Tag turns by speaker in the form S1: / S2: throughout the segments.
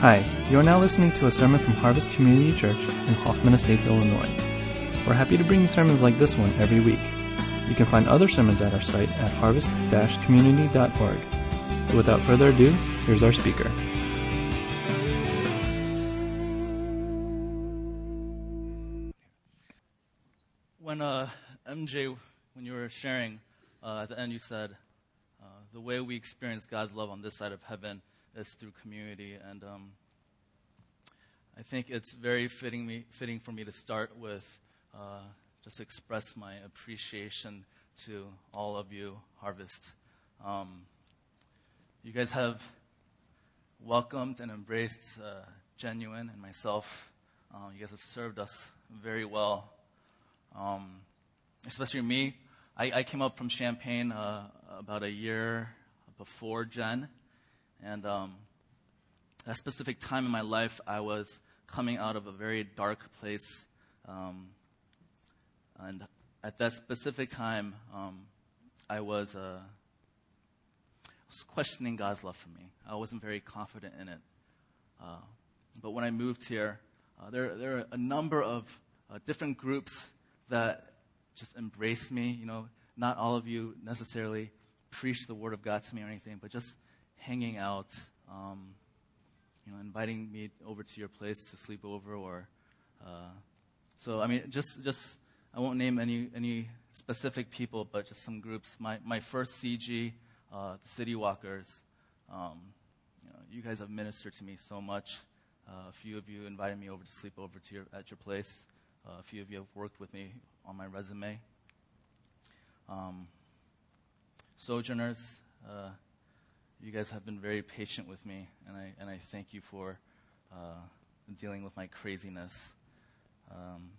S1: Hi, you are now listening to a sermon from Harvest Community Church in Hoffman Estates, Illinois. We're happy to bring you sermons like this one every week. You can find other sermons at our site at harvest-community.org. So without further ado, here's our speaker.
S2: When uh, MJ, when you were sharing uh, at the end, you said uh, the way we experience God's love on this side of heaven is through community, and um, I think it's very fitting me fitting for me to start with uh, just express my appreciation to all of you, Harvest. Um, you guys have welcomed and embraced uh, Genuine and myself. Uh, you guys have served us very well. Um, especially me. I, I, came up from Champaign uh, about a year before Jen. And um, that specific time in my life, I was coming out of a very dark place. Um, and at that specific time, um, I was, uh, was, questioning God's love for me. I wasn't very confident in it. Uh, but when I moved here, uh, there, there are a number of uh, different groups that just embrace me. You know, not all of you necessarily preach the word of God to me or anything, but just hanging out, um, you know, inviting me over to your place to sleep over, or uh, so. I mean, just just I won't name any any specific people, but just some groups. My my first CG, uh, the City Walkers. Um, you, know, you guys have ministered to me so much. Uh, a few of you invited me over to sleep over to your, at your place. Uh, a few of you have worked with me on my resume. Um, sojourners, uh, you guys have been very patient with me, and I, and I thank you for uh, dealing with my craziness. Um,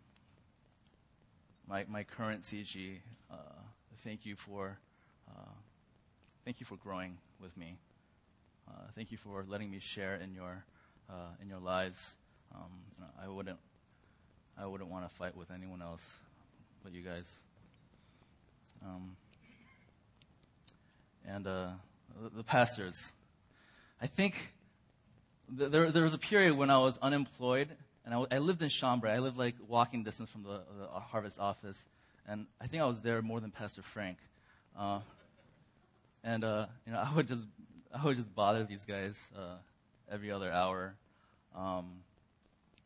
S2: my, my current CG, uh, thank you for uh, thank you for growing with me. Uh, thank you for letting me share in your in your lives. Um, I wouldn't I wouldn't want to fight with anyone else but you guys. Um, and uh, the pastors. I think there, there was a period when I was unemployed, and I lived in Schaumburg. I lived like walking distance from the, the, Harvest office, and I think I was there more than Pastor Frank. Uh, and uh, you know, I would just I would just bother these guys uh, every other hour. Um,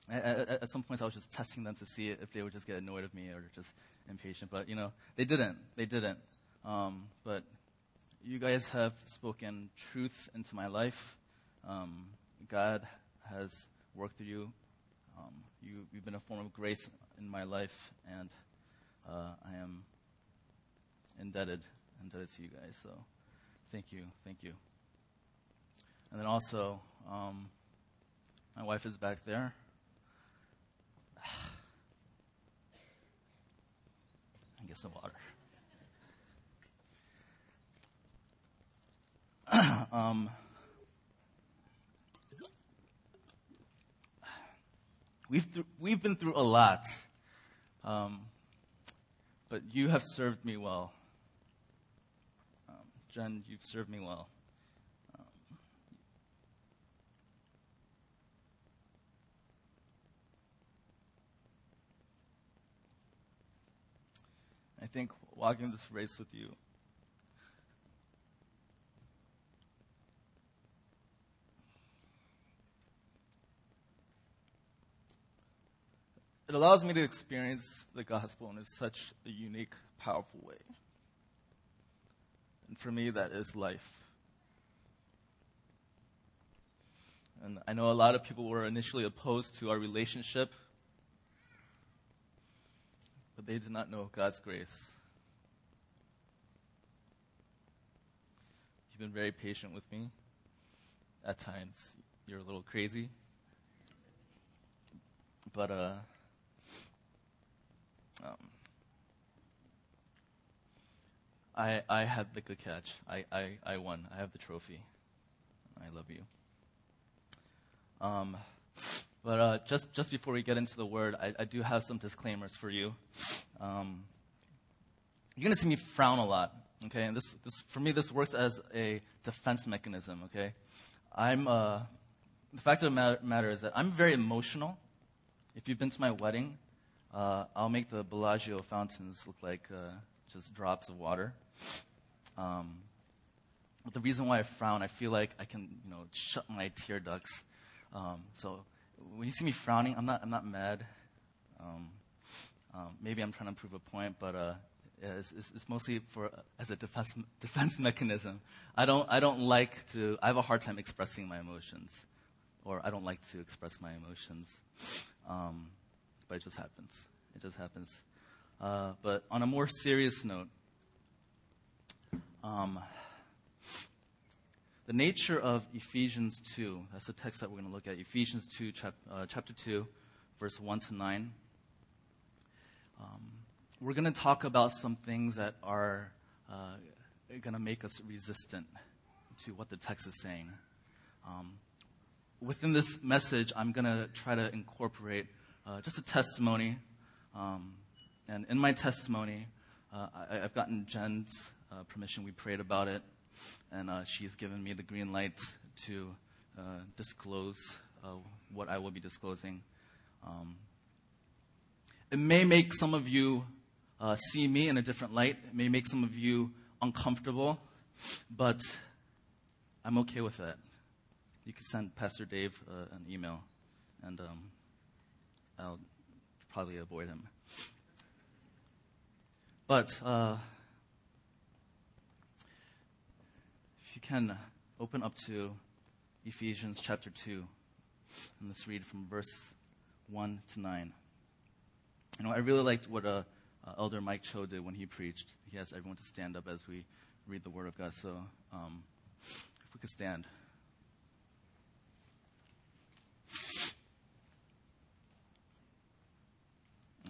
S2: at, at, some points, I was just testing them to see if they would just get annoyed of me or just impatient. But you know, they didn't. They didn't. Um, but you guys have spoken truth into my life. Um, God has worked through you. Um, you. You've been a form of grace in my life, and uh, I am indebted, indebted to you guys. So, thank you, thank you. And then also, um, my wife is back there. get some water. um, we've, th- we've been through a lot, um, but you have served me well. Um, Jen, you've served me well. Um, I think walking this race with you It allows me to experience the gospel in such a unique, powerful way. And for me, that is life. And I know a lot of people were initially opposed to our relationship, but they did not know God's grace. You've been very patient with me. At times, you're a little crazy. But, uh, um, I, I had the good catch. I, I, I won. I have the trophy. I love you. Um, but uh, just, just before we get into the word, I, I do have some disclaimers for you. Um, you're going to see me frown a lot, okay? And this, this, for me, this works as a defense mechanism, okay? I'm, uh, the fact of the matter is that I'm very emotional. If you've been to my wedding, uh, I'll make the Bellagio fountains look like uh, just drops of water. Um, but the reason why I frown, I feel like I can, you know, shut my tear ducts. Um, so when you see me frowning, I'm not, I'm not mad. Um, um maybe I'm trying to prove a point, but uh, it's, it's, it's, mostly for as a defense, defense mechanism. I don't, I don't like to. I have a hard time expressing my emotions, or I don't like to express my emotions. But it just happens. It just happens. Uh, but on a more serious note, um, the nature of Ephesians 2, that's the text that we're going to look at. Ephesians 2, chap, uh, chapter 2, verse 1 to 9. Um, we're going to talk about some things that are uh, going to make us resistant to what the text is saying. Um, within this message, I'm going to try to incorporate uh, just a testimony. Um, and in my testimony, uh, I, have gotten Jen's uh, permission. We prayed about it, and uh, she's given me the green light to uh, disclose uh, what I will be disclosing. Um, it may make some of you see me in a different light. It may make some of you uncomfortable, but I'm okay with that. You can send Pastor Dave an email, and um, I'll probably avoid him. But uh, if you can open up to Ephesians chapter 2, and let's read from verse 1 to 9. You know, I really liked what uh, uh, Elder Mike Cho did when he preached. He asked everyone to stand up as we read the Word of God. So um, if we could stand.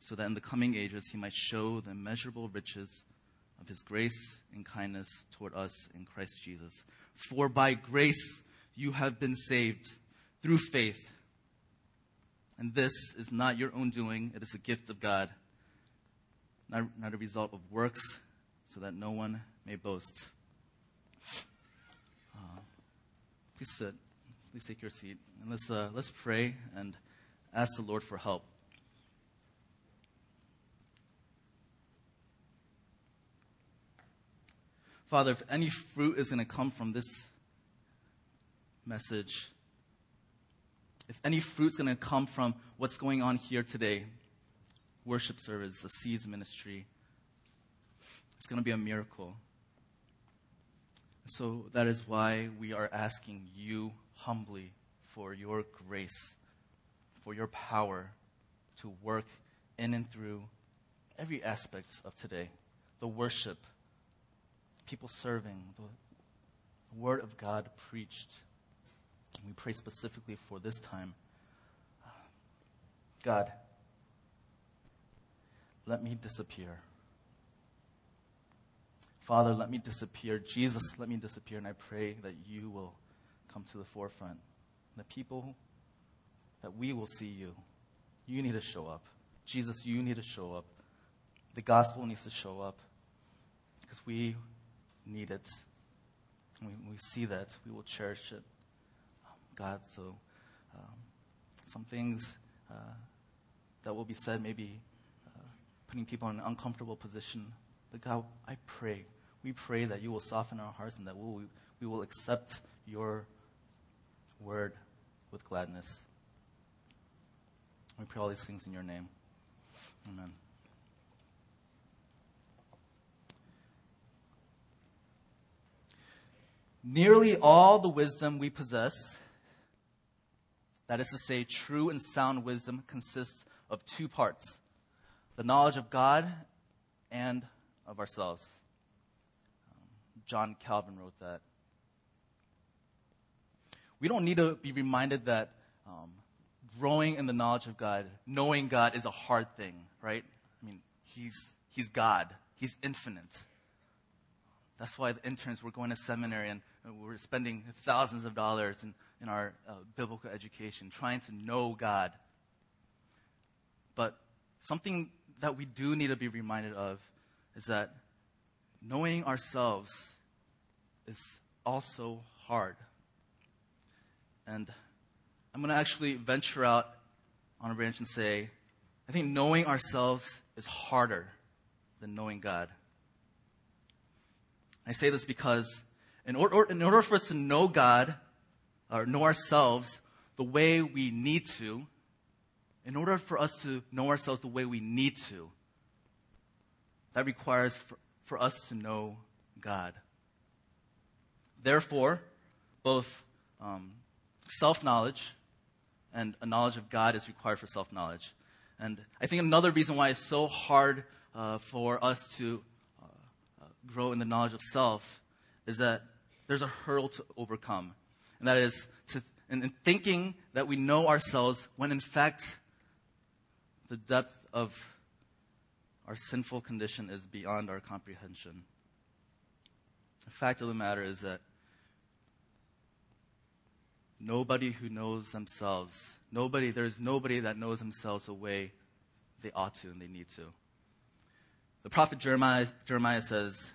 S2: so that in the coming ages he might show the immeasurable riches of his grace and kindness toward us in Christ Jesus. For by grace you have been saved through faith. And this is not your own doing, it is a gift of God, not, not a result of works, so that no one may boast. Uh, please sit. Please take your seat. And let's, uh, let's pray and ask the Lord for help. Father, if any fruit is going to come from this message, if any fruit is going to come from what's going on here today, worship service, the Seeds ministry, it's going to be a miracle. So that is why we are asking you humbly for your grace, for your power to work in and through every aspect of today the worship people serving, the Word of God preached. We pray specifically for this time. Uh, God, let me disappear. Father, let me disappear. Jesus, let me disappear. And I pray that you will come to the forefront. The people, that we will see you. You need to show up. Jesus, you need to show up. The gospel needs to show up. Because we need it. We, we see that, we will cherish it. Um, God, so um, some things uh, that will be said maybe uh, putting people in an uncomfortable position. But God, I pray, we pray that you will soften our hearts and that we'll, we will accept your word with gladness. We pray all these things in your name. Amen. Nearly all the wisdom we possess, that is to say, true and sound wisdom, consists of two parts the knowledge of God and of ourselves. John Calvin wrote that. We don't need to be reminded that um, growing in the knowledge of God, knowing God, is a hard thing, right? I mean, He's, he's God, He's infinite. That's why the interns were going to seminary and we're spending thousands of dollars in, in our uh, biblical education trying to know God. But something that we do need to be reminded of is that knowing ourselves is also hard. And I'm going to actually venture out on a branch and say, I think knowing ourselves is harder than knowing God. I say this because in order, in order for us to know God or know ourselves the way we need to, in order for us to know ourselves the way we need to, that requires for, for us to know God. Therefore, both um, self knowledge and a knowledge of God is required for self knowledge. And I think another reason why it's so hard uh, for us to grow in the knowledge of self is that there's a hurdle to overcome. And that is to, in, in thinking that we know ourselves when in fact the depth of our sinful condition is beyond our comprehension. The fact of the matter is that nobody who knows themselves, nobody, there's nobody that knows themselves the way they ought to and they need to. The prophet Jeremiah, Jeremiah says,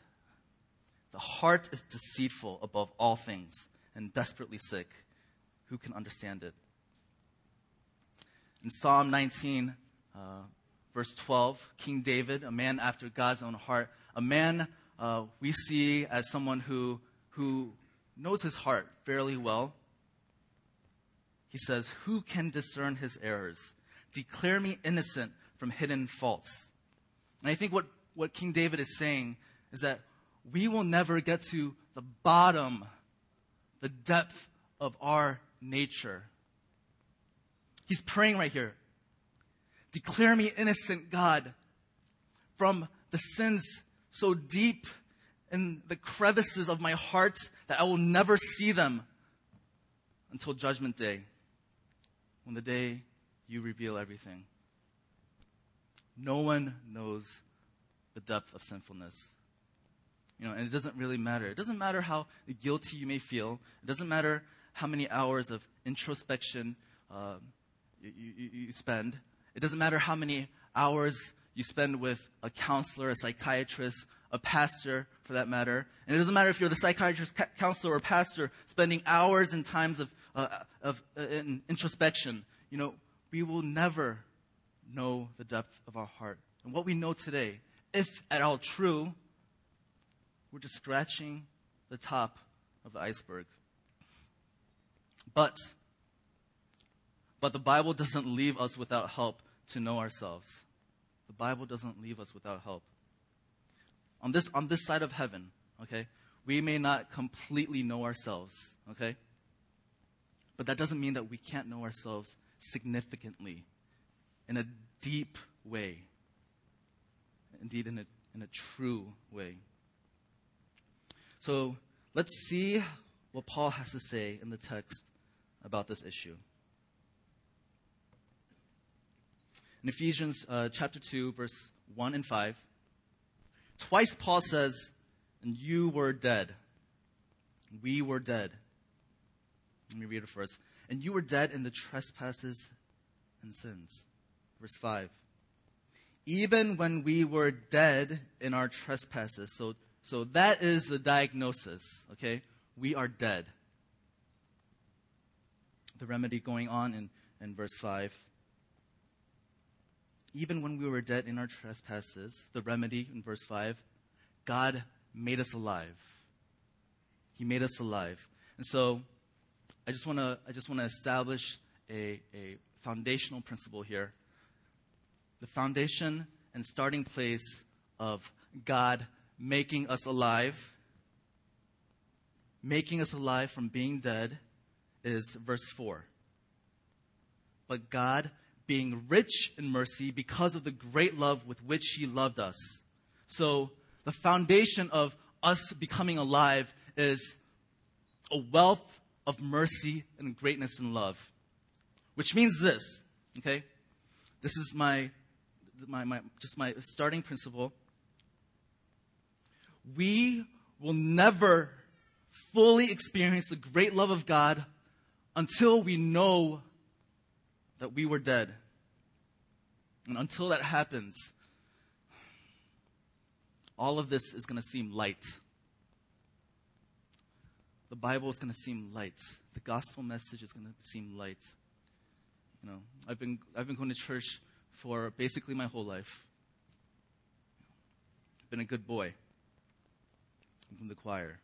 S2: the heart is deceitful above all things and desperately sick. Who can understand it? In Psalm 19, uh, verse 12, King David, a man after God's own heart, a man uh, we see as someone who, who knows his heart fairly well. He says, Who can discern his errors? Declare me innocent from hidden faults. And I think what, what King David is saying is that we will never get to the bottom, the depth of our nature. He's praying right here. Declare me innocent, God, from the sins so deep in the crevices of my heart that I will never see them until Judgment Day, when the day you reveal everything. No one knows the depth of sinfulness you know, and it doesn't really matter. It doesn't matter how guilty you may feel. It doesn't matter how many hours of introspection uh, you, you, you spend. It doesn't matter how many hours you spend with a counselor, a psychiatrist, a pastor, for that matter. And it doesn't matter if you're the psychiatrist, ca- counselor, or pastor, spending hours in times of, uh, of uh, in introspection. You know, we will never know the depth of our heart. And what we know today, if at all true, we're just scratching the top of the iceberg. But, but the Bible doesn't leave us without help to know ourselves. The Bible doesn't leave us without help. On this, on this side of heaven, okay, we may not completely know ourselves, okay? But that doesn't mean that we can't know ourselves significantly, in a deep way. Indeed, in a, in a true way. So let's see what Paul has to say in the text about this issue. In Ephesians uh, chapter 2, verse 1 and 5, twice Paul says, And you were dead. We were dead. Let me read it first. And you were dead in the trespasses and sins. Verse 5. Even when we were dead in our trespasses, so so that is the diagnosis, okay? We are dead. The remedy going on in, in verse 5. Even when we were dead in our trespasses, the remedy in verse 5, God made us alive. He made us alive. And so I just want to I just want to establish a, a foundational principle here. The foundation and starting place of God making us alive, making us alive from being dead, is verse 4. But God, being rich in mercy because of the great love with which He loved us. So, the foundation of us becoming alive is a wealth of mercy and greatness and love. Which means this, okay? This is my, my, my just my starting principle. We will never fully experience the great love of God until we know that we were dead. And until that happens, all of this is going to seem light. The Bible is going to seem light. The gospel message is going to seem light. You know, I've been, I've been going to church for basically my whole life. I've been a good boy. From the choir.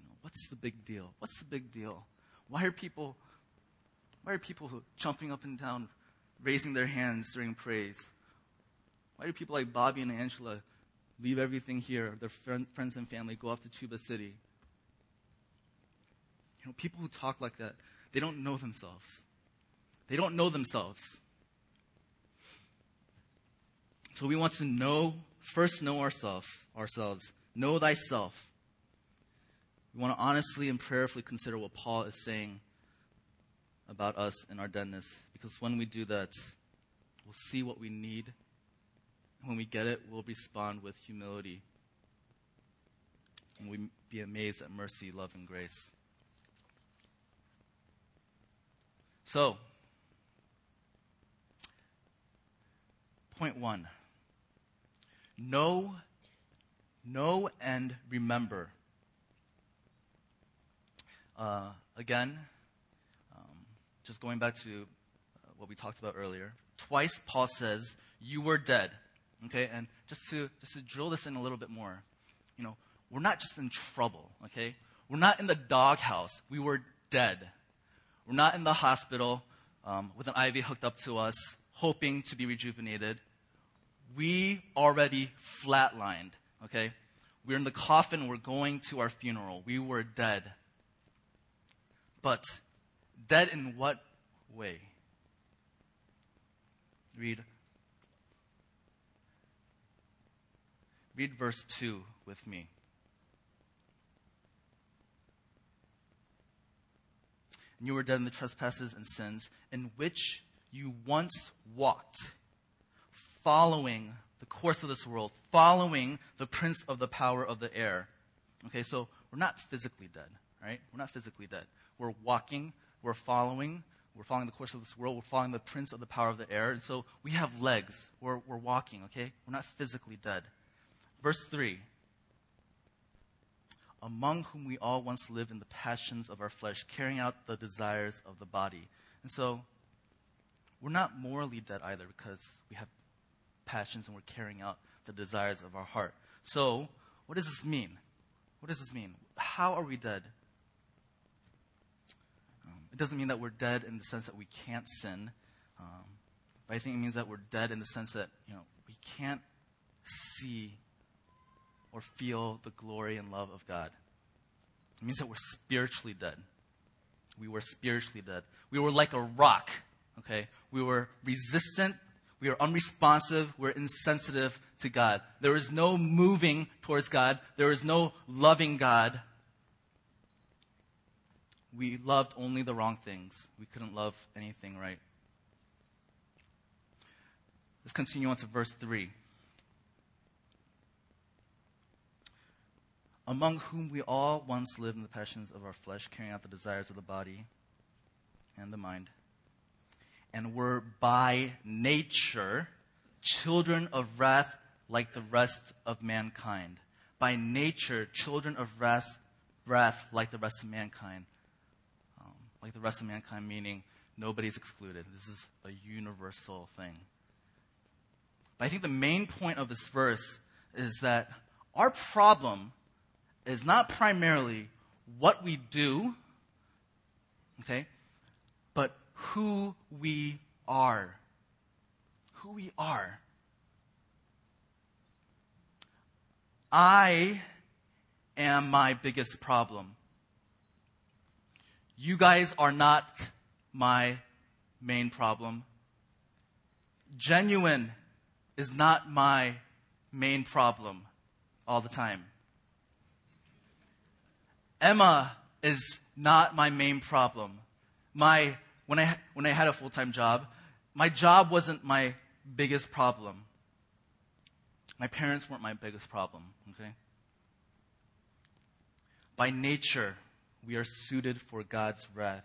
S2: You know, what's the big deal? What's the big deal? Why are people, why are people jumping up and down, raising their hands during praise? Why do people like Bobby and Angela leave everything here, their friend, friends and family, go off to Tuba City? You know, people who talk like that, they don't know themselves. They don't know themselves. So we want to know, first know ourselves, ourselves. Know thyself. We want to honestly and prayerfully consider what Paul is saying about us and our deadness. Because when we do that, we'll see what we need. When we get it, we'll respond with humility. And we be amazed at mercy, love, and grace. So, Point one know, know, and remember. Uh, again, um, just going back to uh, what we talked about earlier, twice Paul says, You were dead. Okay, and just to, just to drill this in a little bit more, you know, we're not just in trouble, okay? We're not in the doghouse. We were dead. We're not in the hospital um, with an IV hooked up to us, hoping to be rejuvenated we already flatlined, okay? We're in the coffin, we're going to our funeral. We were dead. But dead in what way? Read. Read verse 2 with me. And you were dead in the trespasses and sins in which you once walked following the course of this world, following the prince of the power of the air. Okay, so we're not physically dead, right? We're not physically dead. We're walking, we're following, we're following the course of this world, we're following the prince of the power of the air. And so we have legs, we're, we're walking, okay? We're not physically dead. Verse 3 Among whom we all once lived in the passions of our flesh, carrying out the desires of the body. And so we're not morally dead either because we have passions and we're carrying out the desires of our heart. So, what does this mean? What does this mean? How are we dead? Um, it doesn't mean that we're dead in the sense that we can't sin, um, but I think it means that we're dead in the sense that you know we can't see or feel the glory and love of God. It means that we're spiritually dead. We were spiritually dead. We were like a rock. Okay, we were resistant we are unresponsive. We're insensitive to God. There is no moving towards God. There is no loving God. We loved only the wrong things. We couldn't love anything right. Let's continue on to verse 3. Among whom we all once lived in the passions of our flesh, carrying out the desires of the body and the mind and were by nature children of wrath like the rest of mankind. By nature, children of wrath, wrath like the rest of mankind. Um, like the rest of mankind, meaning nobody's excluded. This is a universal thing. But I think the main point of this verse is that our problem is not primarily what we do, okay, but who we are. Who we are. I am my biggest problem. You guys are not my main problem. Genuine is not my main problem all the time. Emma is not my main problem. My, when, I, when I had a full time job, my job wasn't my biggest problem. My parents weren't my biggest problem, okay? By nature, we are suited for God's wrath.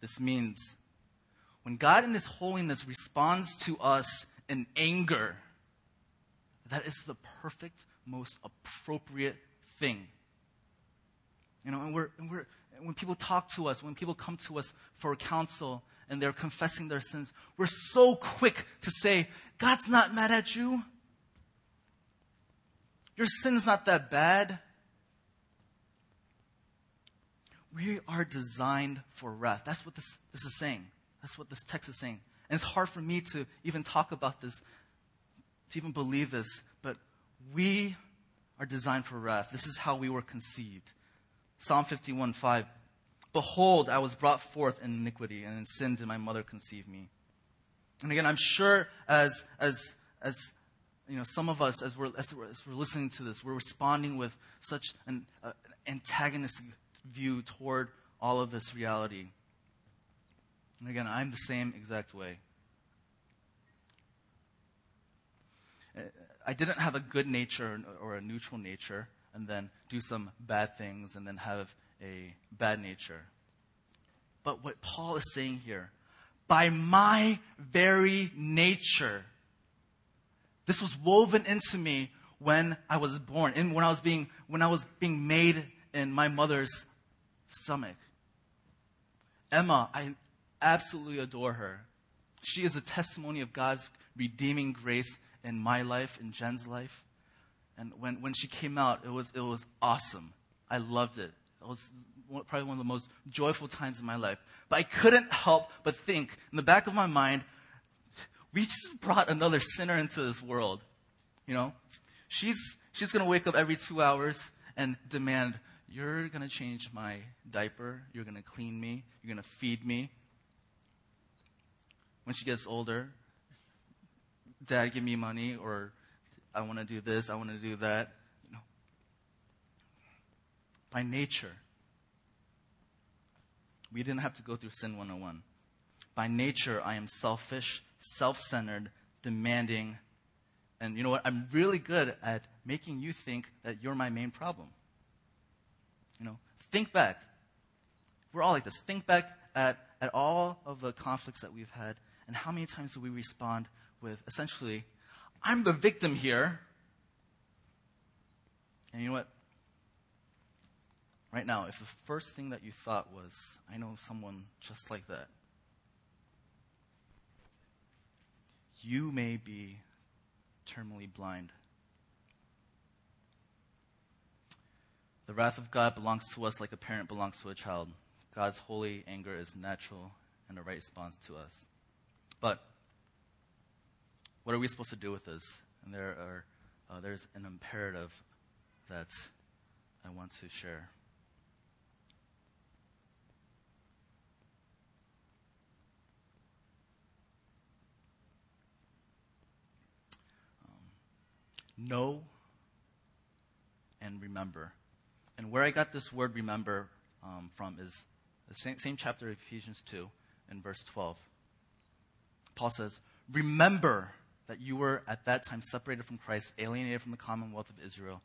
S2: This means when God in His holiness responds to us in anger, that is the perfect, most appropriate thing. You know, and we're, and we're, when people talk to us, when people come to us for counsel and they're confessing their sins, we're so quick to say, God's not mad at you. Your sin's not that bad. We are designed for wrath. That's what this, this is saying. That's what this text is saying. And it's hard for me to even talk about this, to even believe this, but we are designed for wrath. This is how we were conceived. Psalm 51 5. Behold, I was brought forth in iniquity, and in sin did my mother conceive me. And again, I'm sure as, as, as you know, some of us, as we're, as we're, as we're listening to this, we're responding with such an uh, antagonistic view toward all of this reality. And again, I'm the same exact way. Uh, I didn't have a good nature or a neutral nature and then do some bad things and then have a bad nature. But what Paul is saying here, by my very nature, this was woven into me when I was born, and when I was being when I was being made in my mother's stomach. Emma, I absolutely adore her. She is a testimony of God's redeeming grace in my life, in Jen's life. And when, when she came out, it was, it was awesome. I loved it. It was probably one of the most joyful times in my life. But I couldn't help but think in the back of my mind, we just brought another sinner into this world. You know, she's, she's going to wake up every two hours and demand, You're going to change my diaper. You're going to clean me. You're going to feed me. When she gets older, Dad, give me money, or I want to do this, I want to do that. You know, by nature, we didn't have to go through Sin 101. By nature, I am selfish, self centered, demanding, and you know what? I'm really good at making you think that you're my main problem. You know, think back. We're all like this. Think back at, at all of the conflicts that we've had, and how many times do we respond with essentially, I'm the victim here. And you know what? Right now, if the first thing that you thought was, I know someone just like that, you may be terminally blind. The wrath of God belongs to us like a parent belongs to a child. God's holy anger is natural and a right response to us. But what are we supposed to do with this? And there are, uh, there's an imperative that I want to share. Um, know and remember. And where I got this word remember um, from is the same, same chapter of Ephesians 2 in verse 12. Paul says, Remember that you were at that time separated from Christ, alienated from the commonwealth of Israel,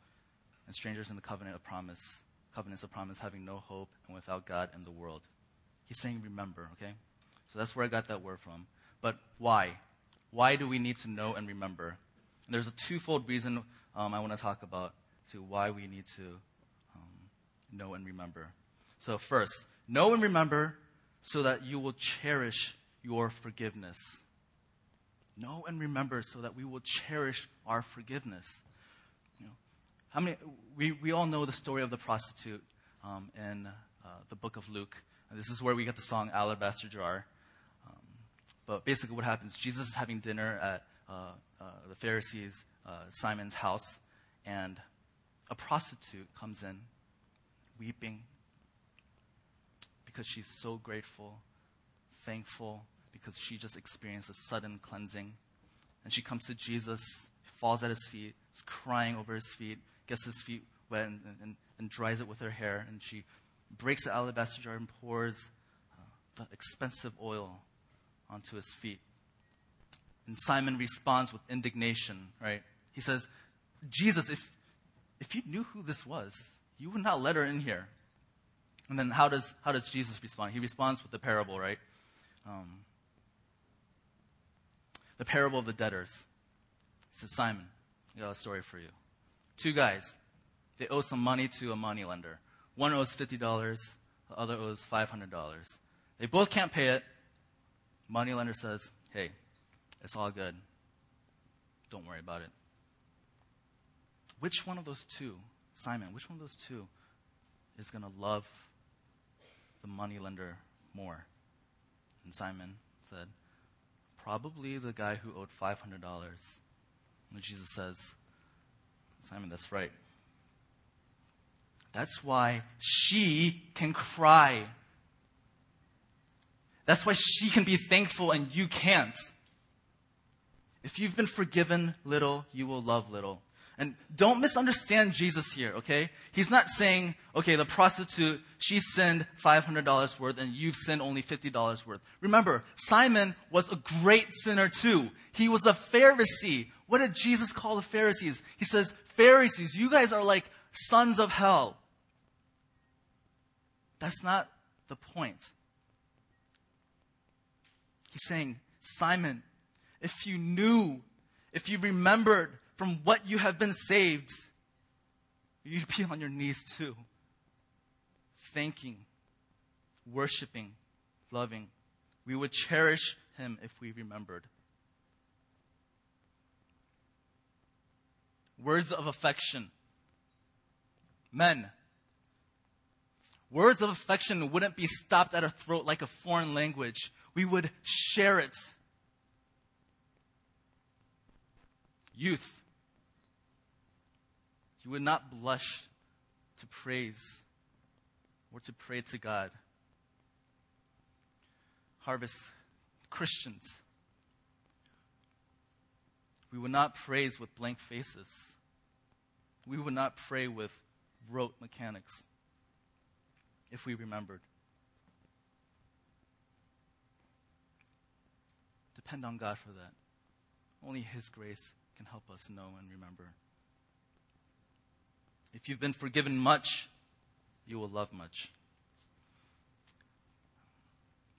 S2: and strangers in the covenant of promise, covenants of promise, having no hope and without God in the world. He's saying, remember, okay? So that's where I got that word from. But why? Why do we need to know and remember? And there's a twofold reason um, I want to talk about to why we need to um, know and remember. So, first, know and remember so that you will cherish your forgiveness. Know and remember so that we will cherish our forgiveness. You know, how many, we, we all know the story of the prostitute um, in uh, the book of Luke. This is where we get the song Alabaster Jar. but basically, what happens Jesus is having dinner at uh, uh, the Pharisees, uh, Simon's house, and a prostitute comes in weeping because she's so grateful, thankful, because she just experienced a sudden cleansing. And she comes to Jesus, falls at his feet, is crying over his feet, gets his feet wet, and, and, and dries it with her hair. And she breaks the alabaster jar and pours uh, the expensive oil onto his feet. And Simon responds with indignation, right? He says, Jesus, if, if you knew who this was, you would not let her in here. And then how does, how does Jesus respond? He responds with the parable, right? Um, the parable of the debtors. He says, Simon, I got a story for you. Two guys, they owe some money to a money lender. One owes $50, the other owes $500. They both can't pay it. Money lender says, hey, it's all good. Don't worry about it. Which one of those two, Simon, which one of those two is going to love the money lender more? And Simon said, probably the guy who owed $500. And Jesus says, Simon, that's right. That's why she can cry. That's why she can be thankful and you can't. If you've been forgiven little, you will love little. And don't misunderstand Jesus here, okay? He's not saying, okay, the prostitute, she sinned $500 worth and you've sinned only $50 worth. Remember, Simon was a great sinner too. He was a Pharisee. What did Jesus call the Pharisees? He says, Pharisees, you guys are like sons of hell. That's not the point. He's saying, Simon, if you knew, if you remembered from what you have been saved, you'd be on your knees too, thanking, worshiping, loving. We would cherish him if we remembered. Words of affection. Men, words of affection wouldn't be stopped at our throat like a foreign language. We would share it youth, you would not blush to praise or to pray to God. Harvest Christians, we would not praise with blank faces. We would not pray with rote mechanics if we remembered. Depend on God for that. Only His grace can help us know and remember. If you've been forgiven much, you will love much.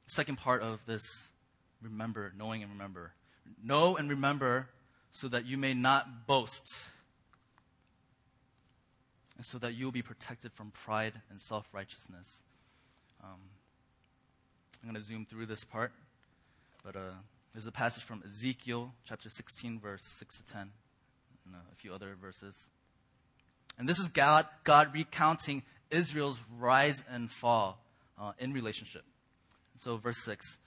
S2: second part of this remember, knowing and remember. Know and remember so that you may not boast, and so that you will be protected from pride and self righteousness. Um, I'm going to zoom through this part, but uh, there's a passage from Ezekiel chapter 16, verse 6 to 10, and a few other verses. And this is God, God recounting Israel's rise and fall uh, in relationship. So, verse 6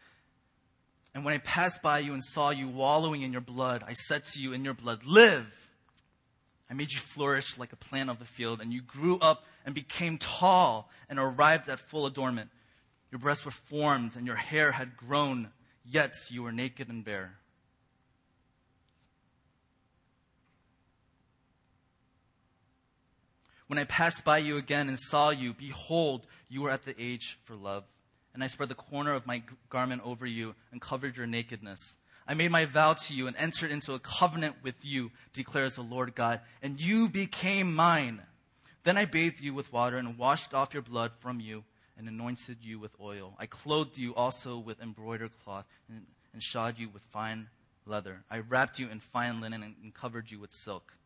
S2: And when I passed by you and saw you wallowing in your blood, I said to you in your blood, Live! I made you flourish like a plant of the field, and you grew up and became tall and arrived at full adornment. Your breasts were formed, and your hair had grown yet you were naked and bare. When I passed by you again and saw you, behold, you were at the age for love. And I spread the corner of my garment over you and covered your nakedness. I made my vow to you and entered into a covenant with you, declares the Lord God, and you became mine. Then I bathed you with water and washed off your blood from you and anointed you with oil. I clothed you also with embroidered cloth and, and shod you with fine leather. I wrapped you in fine linen and, and covered you with silk.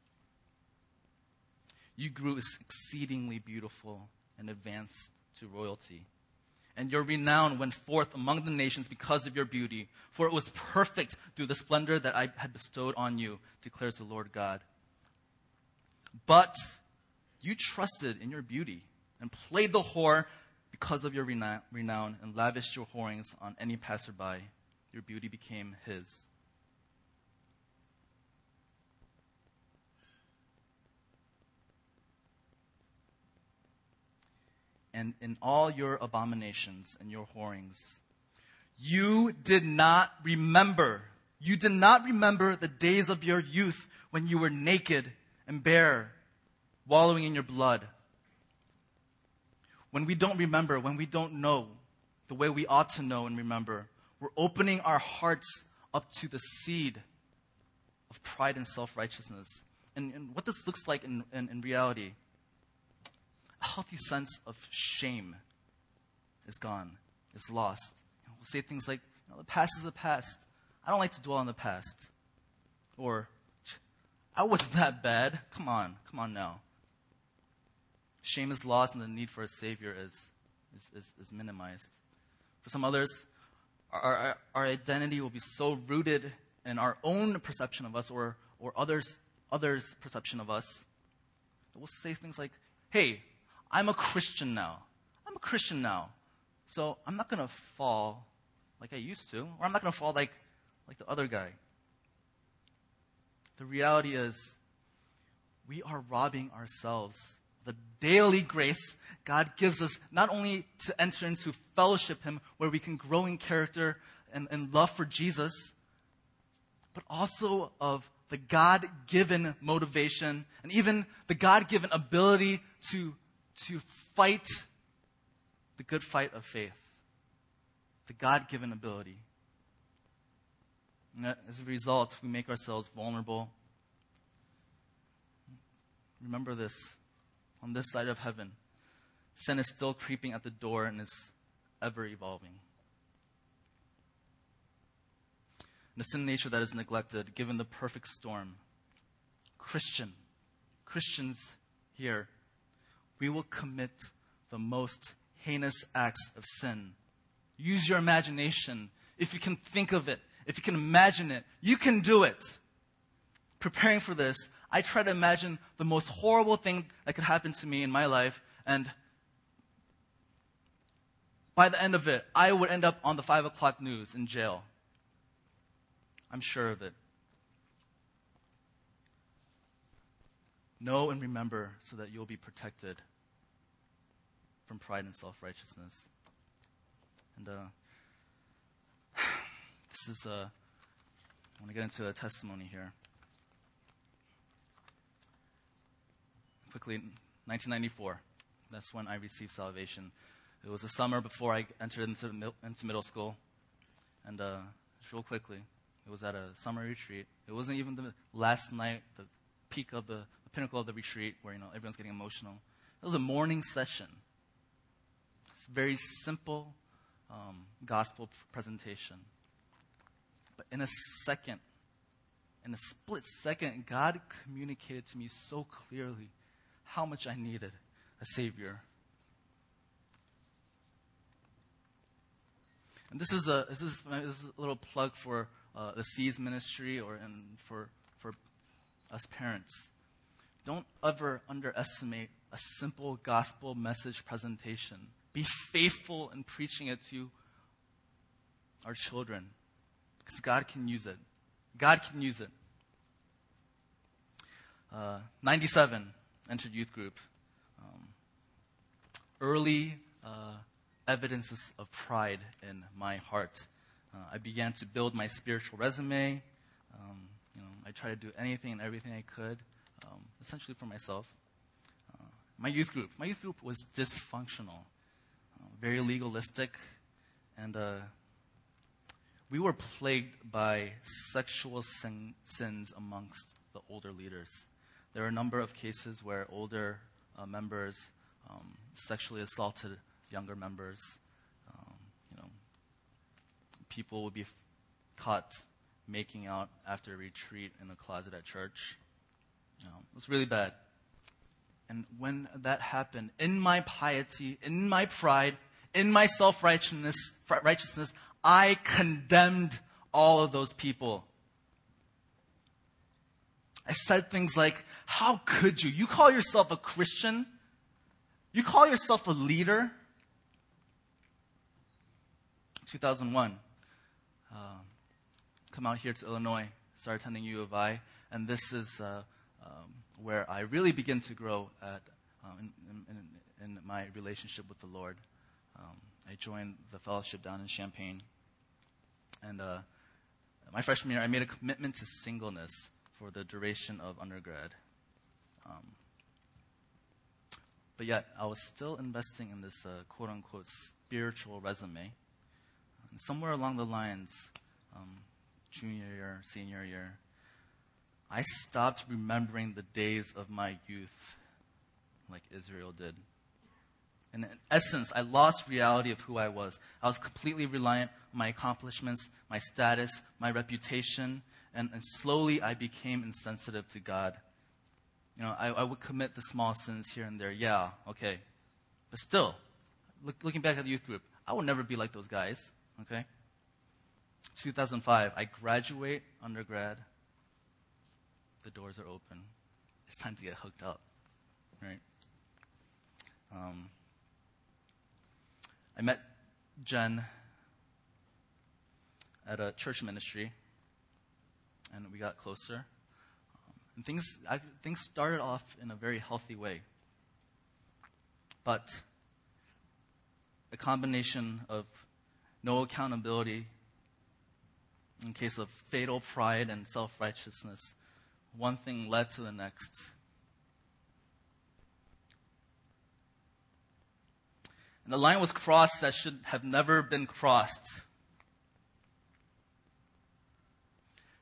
S2: You grew exceedingly beautiful and advanced to royalty. And your renown went forth among the nations because of your beauty, for it was perfect through the splendor that I had bestowed on you, declares the Lord God. But you trusted in your beauty and played the whore because of your renown and lavished your whorings on any passerby. your beauty became his. And in all your abominations and your whorings, you did not remember. You did not remember the days of your youth when you were naked and bare, wallowing in your blood. When we don't remember, when we don't know the way we ought to know and remember, we're opening our hearts up to the seed of pride and self righteousness. And, and, what this looks like in, in, in reality, a healthy sense of shame is gone, is lost. We'll say things like, you know, the past is the past. I don't like to dwell on the past. Or, I wasn't that bad. Come on, come on now. Shame is lost and the need for a Savior is, is, is, is minimized. For some others, our, our, our, identity will be so rooted in our own perception of us or, or others' others' perception of us that we'll say things like, hey, I'm a Christian now. I'm a Christian now. So I'm not going to fall like I used to, or I'm not going to fall like, like the other guy. The reality is, we are robbing ourselves of the daily grace God gives us not only to enter into fellowship Him, where we can grow in character and, and love for Jesus, but also of the God given motivation and even the God given ability to, to fight the good fight of faith. The God given ability. And as a result, we make ourselves vulnerable. Remember this on this side of heaven, sin is still creeping at the door and is ever evolving. And a sin nature that is neglected, given the perfect storm. Christian, Christians here, we will commit the most heinous acts of sin. Use your imagination. If you can think of it, if you can imagine it, you can do it. Preparing for this, I try to imagine the most horrible thing that could happen to me in my life, and by the end of it, I would end up on the 5 o'clock news in jail. I'm sure of it. Know and remember so that you'll be protected from pride and self righteousness. And uh, this is, uh, I want to get into a testimony here. quickly, 1994. That's when I received salvation. It was the summer before I entered into, into middle school. And uh, real quickly, it was at a summer retreat. It wasn't even the last night, the peak of the pinnacle of the retreat, where you know everyone's getting emotional. It was a morning session. It's a very simple um, gospel presentation. But in a second, in a split second, God communicated to me so clearly how much I needed a Savior. And this is a, this is, this is a little plug for uh, the Seas ministry or and for, for us parents. Don't ever underestimate a simple gospel message presentation. Be faithful in preaching it to our children because God can use it. God can use it. Uh, 97, entered youth group. Um, early uh, evidences of pride in my heart. Uh, I began to build my spiritual resume. Um, you know, I tried to do anything and everything I could, essentially for myself. Uh, my youth group, my youth group was dysfunctional, uh, very legalistic, and uh, we were plagued by sexual sin- sins amongst the older leaders. There are a number of cases where older uh, members um, sexually assaulted younger members. Um, you know, people would be f- caught making out after a retreat in the closet at church. It was really bad. And when that happened, in my piety, in my pride, in my self righteousness, righteousness, I condemned all of those people. I said things like, How could you? You call yourself a Christian? You call yourself a leader? 2001. Uh, come out here to Illinois, started attending U of I, and this is uh, um, where I really begin to grow at, um, in, in, in, my relationship with the Lord. Um, I joined the fellowship down in Champaign. And uh, my freshman year, I made a commitment to singleness for the duration of undergrad. Um, but yet, I was still investing in this uh, quote unquote spiritual resume. And somewhere along the lines, um, junior year, senior year, I stopped remembering the days of my youth like Israel did. And in essence, I lost reality of who I was. I was completely reliant on my accomplishments, my status, my reputation, and, and slowly I became insensitive to God. You know, I, I, would commit the small sins here and there. Yeah, okay. But still, look, looking back at the youth group, I would never be like those guys, okay? 2005, I graduate undergrad. The doors are open. It's time to get hooked up, right? Um, I met Jen at a church ministry, and we got closer. Um, and things, I, things started off in a very healthy way. But a combination of no accountability in case of fatal pride and self righteousness, one thing led to the next. And the line was crossed that should have never been crossed.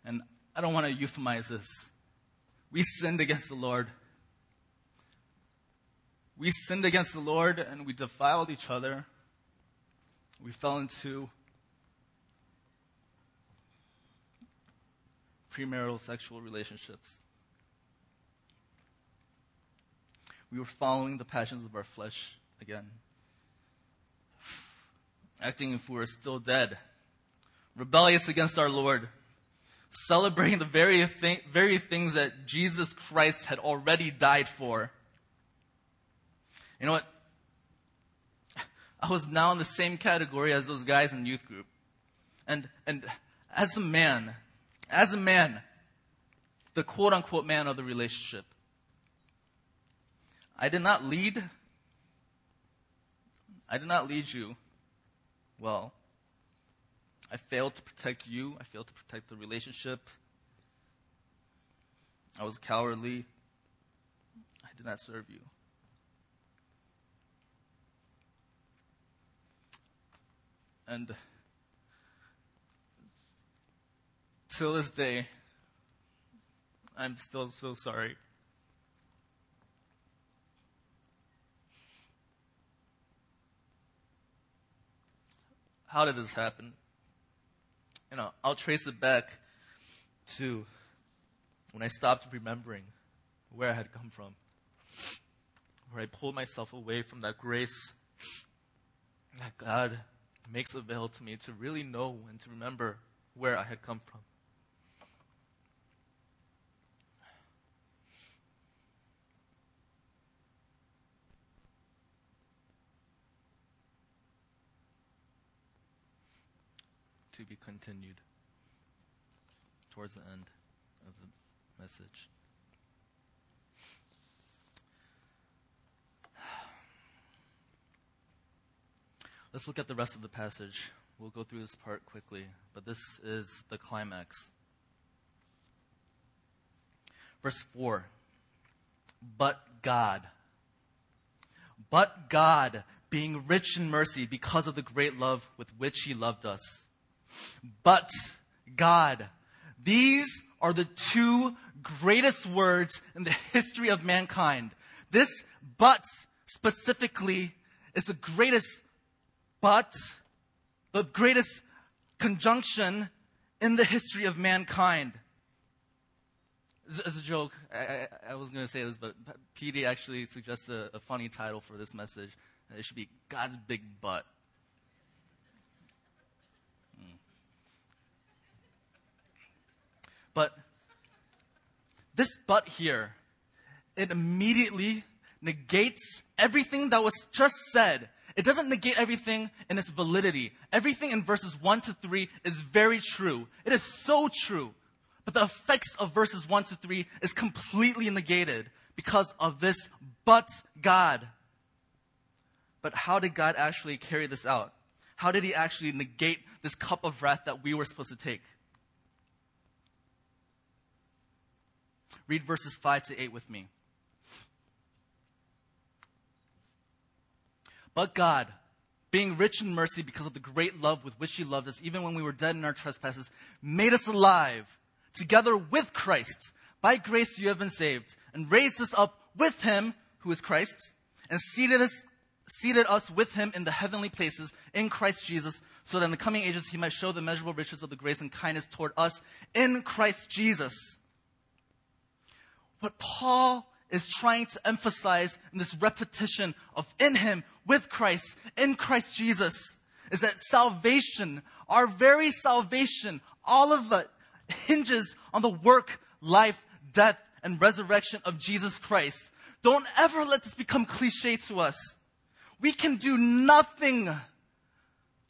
S2: And I don't want to euphemize this. We sinned against the Lord. We sinned against the Lord and we defiled each other. We fell into premarital sexual relationships. We were following the passions of our flesh again acting if we were still dead, rebellious against our Lord, celebrating the very, thing, very things that Jesus Christ had already died for. You know what? I was now in the same category as those guys in youth group. And, and as a man, as a man, the quote unquote man of the relationship, I did not lead. I did not lead you well. I failed to protect you. I failed to protect the relationship. I was cowardly. I did not serve you. And till this day, I'm still so sorry. how did this happen? You know, I'll trace it back to when I stopped remembering where I had come from, where I pulled myself away from that grace that God makes available to me to really know and to remember where I had come from. To be continued towards the end of the message. Let's look at the rest of the passage. We'll go through this part quickly, but this is the climax. Verse 4 But God, but God, being rich in mercy because of the great love with which He loved us but God. These are the two greatest words in the history of mankind. This but specifically is the greatest but, the greatest conjunction in the history of mankind. As a joke, I, I, I was going to say this, but PD actually suggests a, a funny title for this message. It should be God's Big Butt. But this but here, it immediately negates everything that was just said It doesn't negate everything in its validity. Everything in verses 1 to 3 is very true. It is so true. But the effects of verses 1 to 3 is completely negated because of this but God. But how did God actually carry this out? How did he actually negate this cup of wrath that we were supposed to take? Read verses 5 to 8 with me. But God, being rich in mercy because of the great love with which He loved us, even when we were dead in our trespasses, made us alive together with Christ. By grace you have been saved, and raised us up with Him, who is Christ, and seated us, seated us with Him in the heavenly places in Christ Jesus, so that in the coming ages He might show the measurable riches of the grace and kindness toward us in Christ Jesus. What Paul is trying to emphasize in this repetition of in Him, with Christ, in Christ Jesus, is that salvation, our very salvation, all of it hinges on the work, life, death, and resurrection of Jesus Christ. Don't ever let this become cliche to us. We can do nothing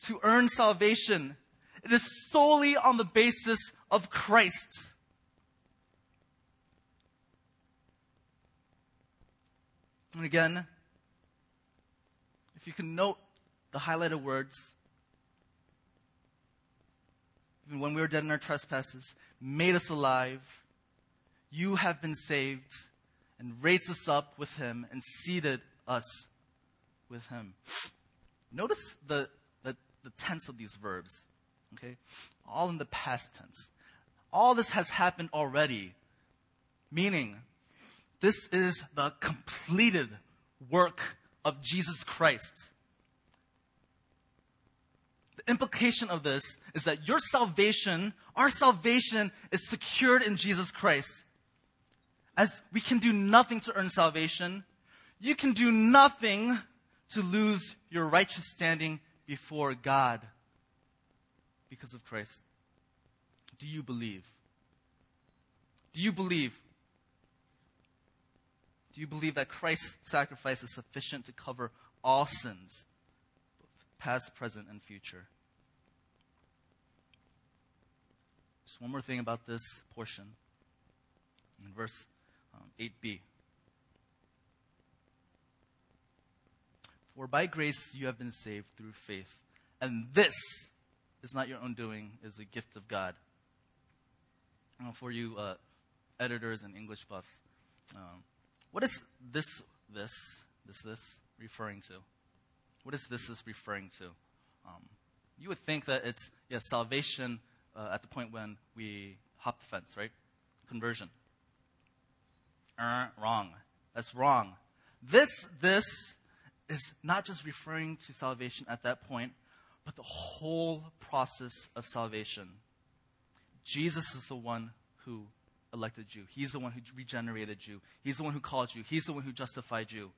S2: to earn salvation. It is solely on the basis of Christ. And again, if you can note the highlighted words, even when we were dead in our trespasses, made us alive, you have been saved and raised us up with him and seated us with him. Notice the, the, the tense of these verbs, okay? All in the past tense. All this has happened already, meaning this is the completed work of Jesus Christ. The implication of this is that your salvation, our salvation, is secured in Jesus Christ. As we can do nothing to earn salvation, you can do nothing to lose your righteous standing before God because of Christ. Do you believe? Do you believe do you believe that Christ's sacrifice is sufficient to cover all sins, both past, present, and future? Just one more thing about this portion. In verse um, 8b. For by grace you have been saved through faith, and this is not your own doing, is a gift of God. for you uh, editors and English buffs, um, what is this, this, this, this referring to? What is this, this referring to? Um, you would think that it's yeah, salvation uh, at the point when we hop the fence, right? Conversion. Uh, wrong. That's wrong. This, this is not just referring to salvation at that point, but the whole process of salvation. Jesus is the one who elected you. He's the one who regenerated you. He's the one who called you. He's the one who justified you.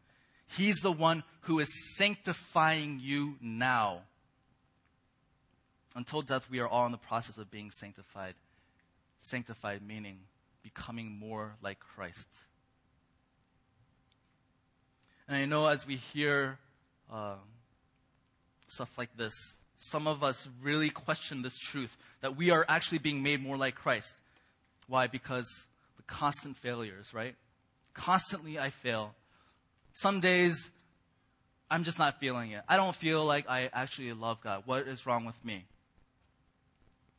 S2: He's the one who is sanctifying you now. Until death, we are all in the process of being sanctified. Sanctified meaning becoming more like Christ. And I know as we hear uh, stuff like this, some of us really question this truth that we are actually being made more like Christ. Why? Because the constant failures, right? Constantly I fail. Some days I'm just not feeling it. I don't feel like I actually love God. What is wrong with me?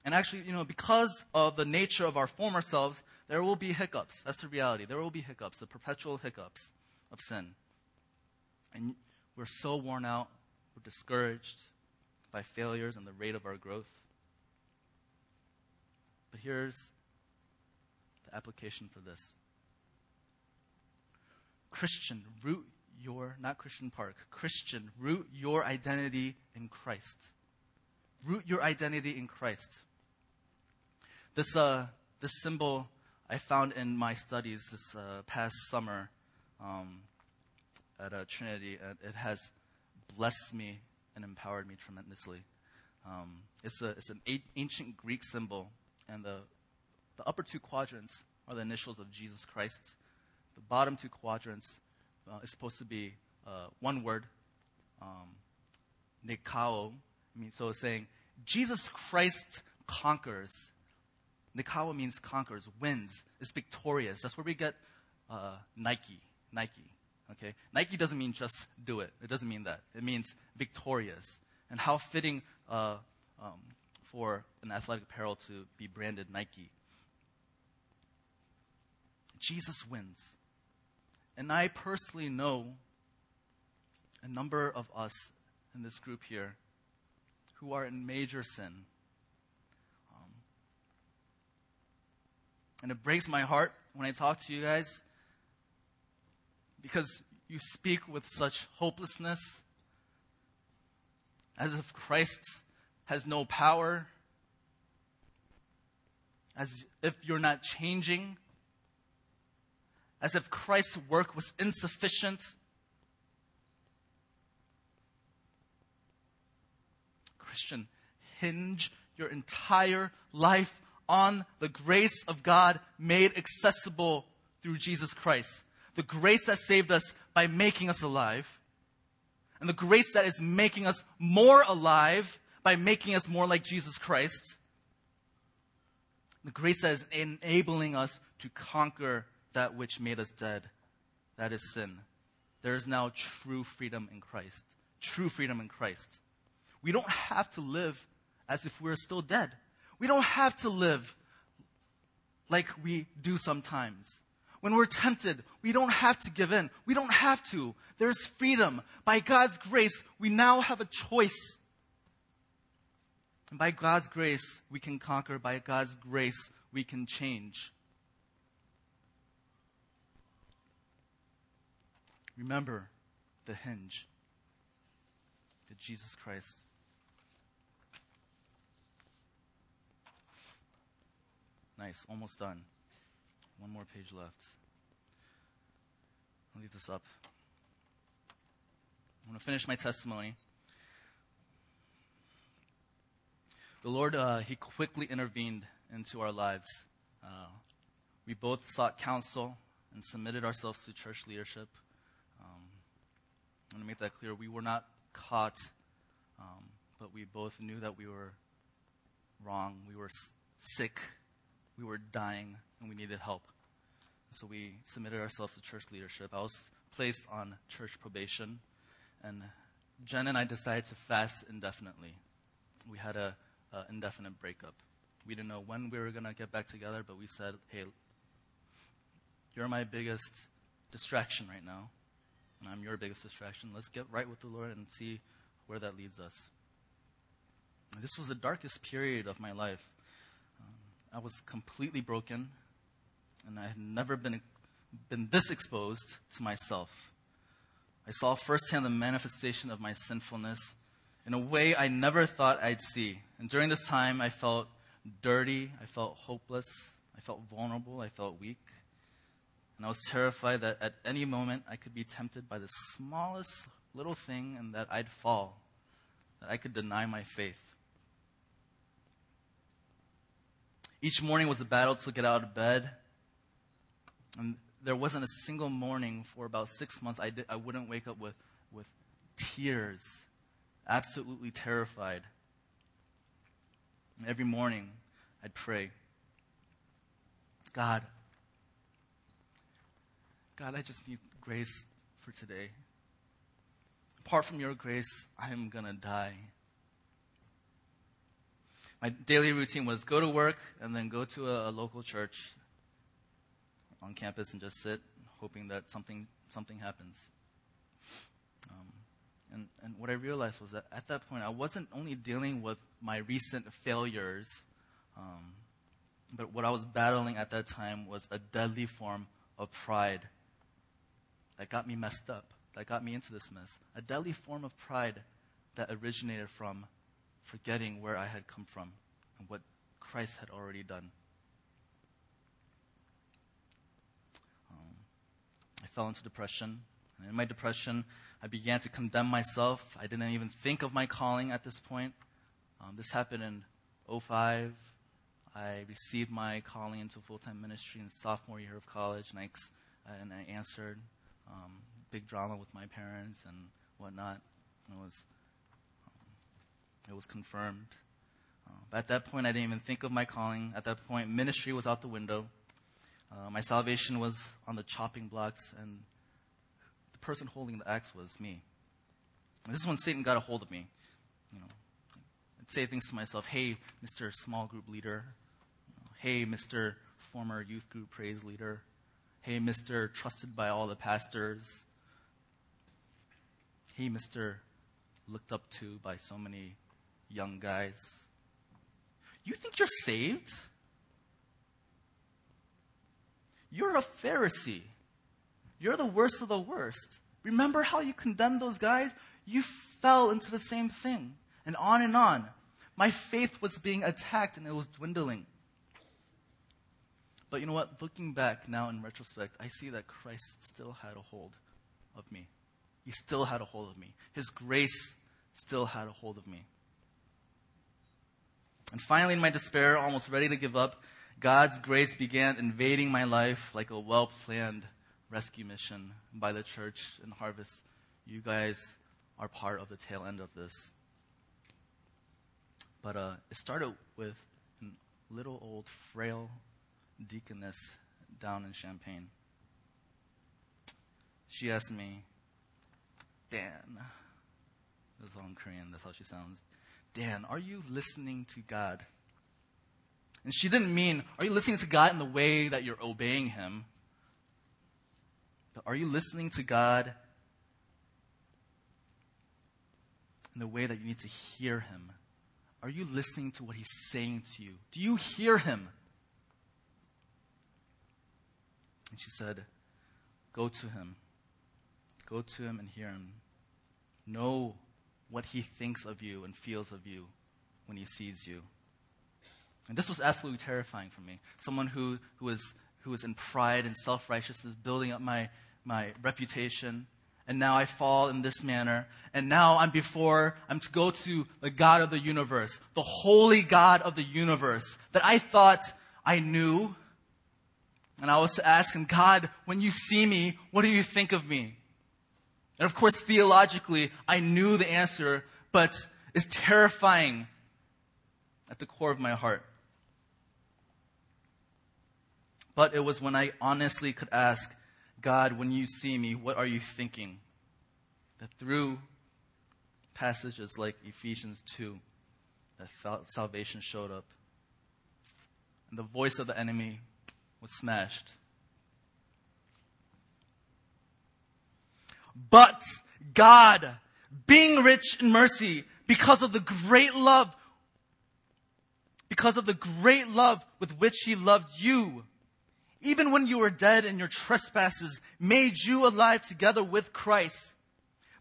S2: And actually, you know, because of the nature of our former selves, there will be hiccups. That's the reality. There will be hiccups, the perpetual hiccups of sin. And we're so worn out, we're discouraged by failures and the rate of our growth. But here's the application for this. Christian, root your, not Christian Park, Christian, root your identity in Christ. Root your identity in Christ. This, uh, this symbol I found in my studies this uh, past summer um, at uh, Trinity, it has blessed me and empowered me tremendously. Um, it's, a, it's an ancient Greek symbol, and the the upper two quadrants are the initials of Jesus Christ. The bottom two quadrants uh, is supposed to be uh, one word, um, Nikao, I mean, so it's saying Jesus Christ conquers. Nikao means conquers, wins, is victorious. That's where we get uh, Nike. Nike. Okay? Nike doesn't mean just do it. It doesn't mean that. It means victorious. And how fitting uh, um, for an athletic apparel to be branded Nike. Jesus wins. And I personally know a number of us in this group here who are in major sin. Um, and it breaks my heart when I talk to you guys because you speak with such hopelessness as if Christ has no power, as if you're not changing, as if Christ's work was insufficient. Christian, hinge your entire life on the grace of God made accessible through Jesus Christ. The grace that saved us by making us alive, and the grace that is making us more alive by making us more like Jesus Christ. The grace that is enabling us to conquer that which made us dead, that is sin. There is now true freedom in Christ. True freedom in Christ. We don't have to live as if we're still dead. We don't have to live like we do sometimes. When we're tempted, we don't have to give in. We don't have to. There's freedom. By God's grace, we now have a choice. And by God's grace, we can conquer. By God's grace, we can change. Remember the hinge that Jesus Christ. Nice, almost done. One more page left. I'll leave this up. I'm going to finish my testimony. The Lord, uh, He quickly intervened into our lives. Uh, we both sought counsel and submitted ourselves to church leadership. I want to make that clear. We were not caught, um, but we both knew that we were wrong. We were sick. We were dying and we needed help. So we submitted ourselves to church leadership. I was placed on church probation, and Jen and I decided to fast indefinitely. We had a, indefinite breakup. We didn't know when we were going to get back together, but we said, "Hey, you're my biggest distraction right now, I'm your biggest distraction. Let's get right with the Lord and see where that leads us." This was the darkest period of my life. Um, I was completely broken, and I had never been, been this exposed to myself. I saw firsthand the manifestation of my sinfulness in a way I never thought I'd see. And during this time, I felt dirty, I felt hopeless, I felt vulnerable, I felt weak. And I was terrified that at any moment I could be tempted by the smallest little thing and that I'd fall, that I could deny my faith. Each morning was a battle to get out of bed. And there wasn't a single morning for about six months I, did, I wouldn't wake up with, with tears, absolutely terrified. And every morning I'd pray, God, God, I just need grace for today. Apart from your grace, I am going to die my daily routine was go to work and then go to a, a local church on campus and just sit, hoping that something something happens. Um, and and what I realized was that at that point I wasn't only dealing with my recent failures, um, but what I was battling at that time was a deadly form of pride that got me messed up, that got me into this mess. A deadly form of pride that originated from forgetting where I had come from and what Christ had already done. Um, I fell into depression. And in my depression, I began to condemn myself. I didn't even think of my calling at this point. Um, this happened in 05. I received my calling into full time ministry in sophomore year of college, and I, and I answered. Um, big drama with my parents and whatnot. It was It was confirmed. Uh, but at that point, I didn't even think of my calling. At that point, ministry was out the window. Uh, my salvation was on the chopping blocks, and the person holding the axe was me. And this is when Satan got a hold of me. You know, I'd say things to myself, "Hey, Mr. Small Group Leader. Hey, Mr. Former Youth Group Praise Leader. Hey, Mr. Trusted by all the pastors. Hey, Mr. Looked up to by so many young guys. You think you're saved? You're a Pharisee. You're the worst of the worst. Remember how you condemned those guys? You fell into the same thing. And on and on. My faith was being attacked and it was dwindling. But you know what? Looking back now in retrospect, I see that Christ still had a hold of me. He still had a hold of me. His grace still had a hold of me. And finally, in my despair, almost ready to give up, God's grace began invading my life like a well planned rescue mission by the church and Harvest. You guys are part of the tail end of this. But uh, it started with a little old, frail deaconess down in Champaign. She asked me, Dan, this is all in Korean, that's how she sounds. Dan, are you listening to God? And she didn't mean, are you listening to God in the way that you're obeying Him? But are you listening to God in the way that you need to hear Him? Are you listening to what He's saying to you? Do you hear Him? And she said, Go to Him. Go to Him and hear Him. Know what He thinks of you and feels of you when He sees you. And this was absolutely terrifying for me. Someone who, who, was, who was in pride and self righteousness, building up my, my reputation. And now I fall in this manner. And now I'm before, I'm to go to the God of the universe, the holy God of the universe that I thought I knew. And I was to ask him, God, when you see me, what do you think of me? And of course, theologically, I knew the answer, but it's terrifying at the core of my heart. But it was when I honestly could ask, God, when you see me, what are you thinking? That through passages like Ephesians 2, that salvation showed up. And the voice of the enemy was smashed. But God, being rich in mercy, because of the great love, because of the great love with which He loved you, even when you were dead in your trespasses, made you alive together with Christ.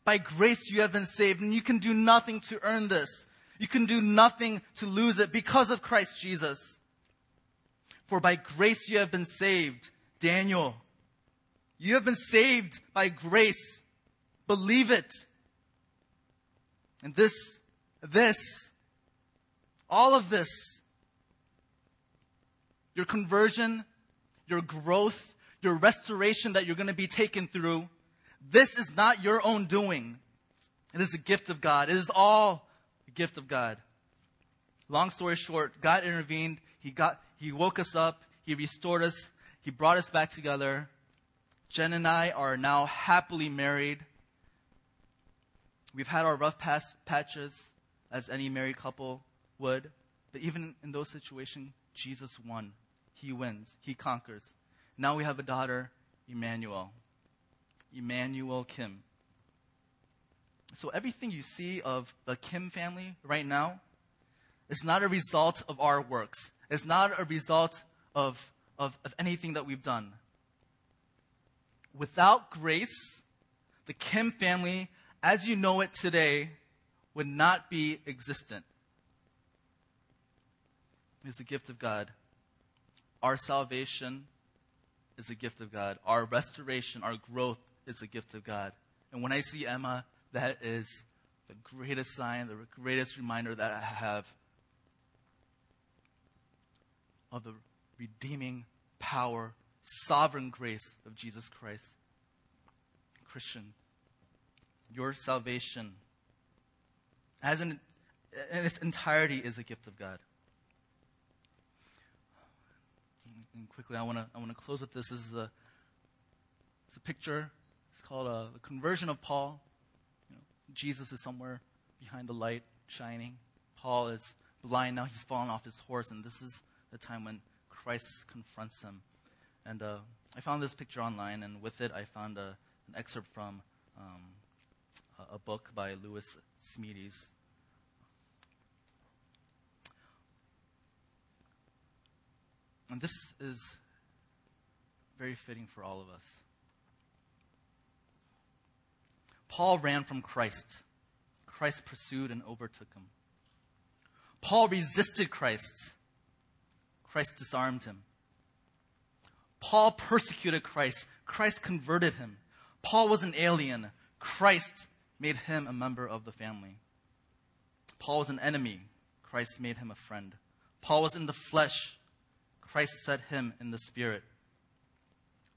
S2: By grace you have been saved, and you can do nothing to earn this. You can do nothing to lose it because of Christ Jesus. For by grace you have been saved. Daniel, you have been saved by grace. Believe it. And this, this, all of this, your conversion, your growth, your restoration that you're going to be taken through, this is not your own doing. It is a gift of God. It is all a gift of God. Long story short, God intervened. He got, he woke us up. He restored us. He brought us back together. Jen and I are now happily married. We've had our rough past patches, as any married couple would. But even in those situations, Jesus won. He wins. He conquers. Now we have a daughter, Emmanuel. Emmanuel Kim. So everything you see of the Kim family right now is not a result of our works. It's not a result of, of, of anything that we've done. Without grace, the Kim family, as you know it today, would not be existent. It is a gift of God. Our salvation is a gift of God. Our restoration, our growth is a gift of God. And when I see Emma, that is the greatest sign, the greatest reminder that I have of the redeeming power, sovereign grace of Jesus Christ. Christian, your salvation, as in, in its entirety is a gift of God. And quickly, I want to I want to close with this. This is a it's a picture. It's called a, conversion of Paul. You know, Jesus is somewhere behind the light, shining. Paul is blind now. He's fallen off his horse, and this is the time when Christ confronts him. And uh, I found this picture online, and with it, I found a, an excerpt from um, a, a book by Lewis Smedes. And this is very fitting for all of us. Paul ran from Christ. Christ pursued and overtook him. Paul resisted Christ. Christ disarmed him. Paul persecuted Christ. Christ converted him. Paul was an alien. Christ made him a member of the family. Paul was an enemy. Christ made him a friend. Paul was in the flesh. Christ set him in the spirit.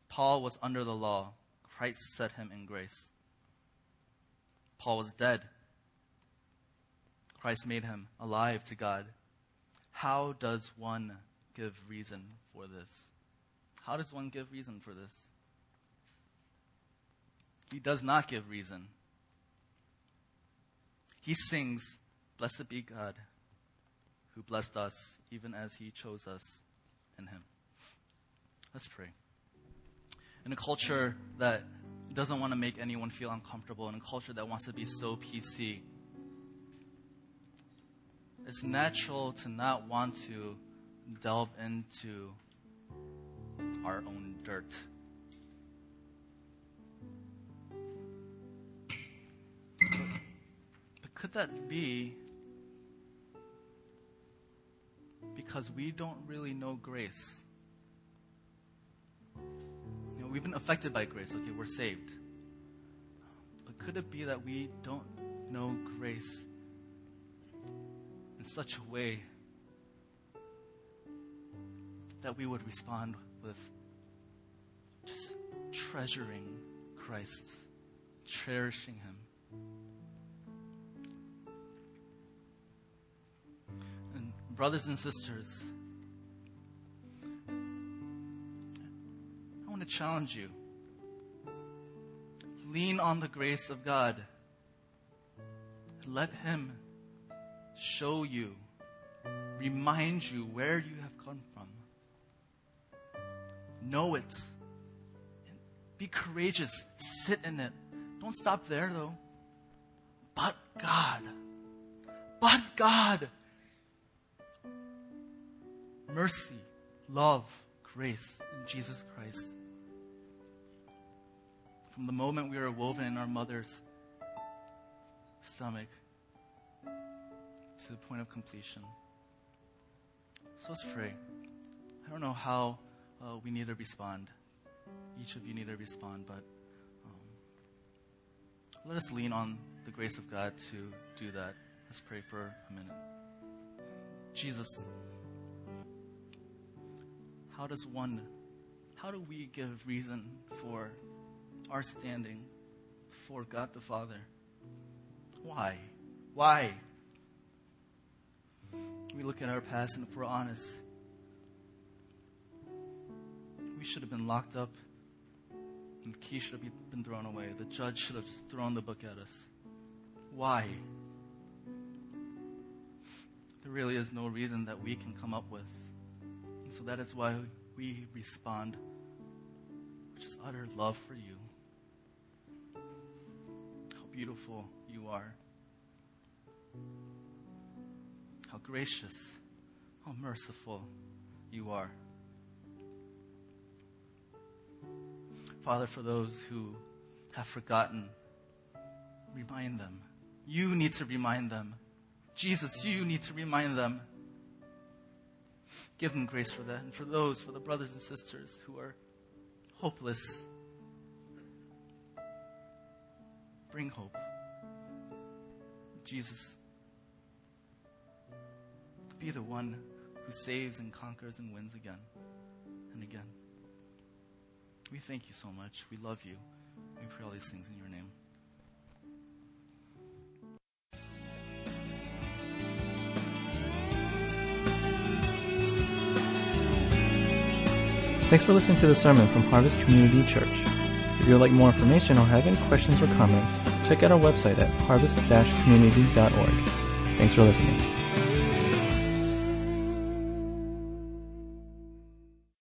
S2: Paul was under the law. Christ set him in grace. Paul was dead. Christ made him alive to God. How does one give reason for this? How does one give reason for this? He does not give reason. He sings, Blessed be God, who blessed us even as he chose us in him. Let's pray. In a culture that doesn't want to make anyone feel uncomfortable, in a culture that wants to be so PC, it's natural to not want to delve into our own dirt. But could that be because we don't really know grace? You know, we've been affected by grace. Okay, we're saved. But could it be that we don't know grace in such a way that we would respond with just treasuring Christ, cherishing Him. And, brothers and sisters, I want to challenge you. Lean on the grace of God. Let Him show you, remind you where you have come from. Know it. Be courageous. Sit in it. Don't stop there, though. But God. But God. Mercy, love, grace in Jesus Christ. From the moment we were woven in our mother's stomach to the point of completion. So let's pray. I don't know how uh, we need to respond. Each of you need to respond, but um, let us lean on the grace of God to do that. Let's pray for a minute. Jesus, how does one, how do we give reason for our standing for God the Father? Why? Why? We look at our past, and if we're honest, we should have been locked up, and the key should have been thrown away. The judge should have just thrown the book at us. Why? There really is no reason that we can come up with. And so that is why we respond with just utter love for you. How beautiful you are. How gracious, how merciful you are. Father, for those who have forgotten, remind them. You need to remind them. Jesus, you need to remind them. Give them grace for that. And for those, for the brothers and sisters who are hopeless, bring hope. Jesus, be the one who saves and conquers and wins again and again. We thank you so much. We love you. We pray all these things in your name.
S1: Thanks for listening to the sermon from Harvest Community Church. If you would like more information or have any questions or comments, check out our website at harvest-community.org. Thanks for listening.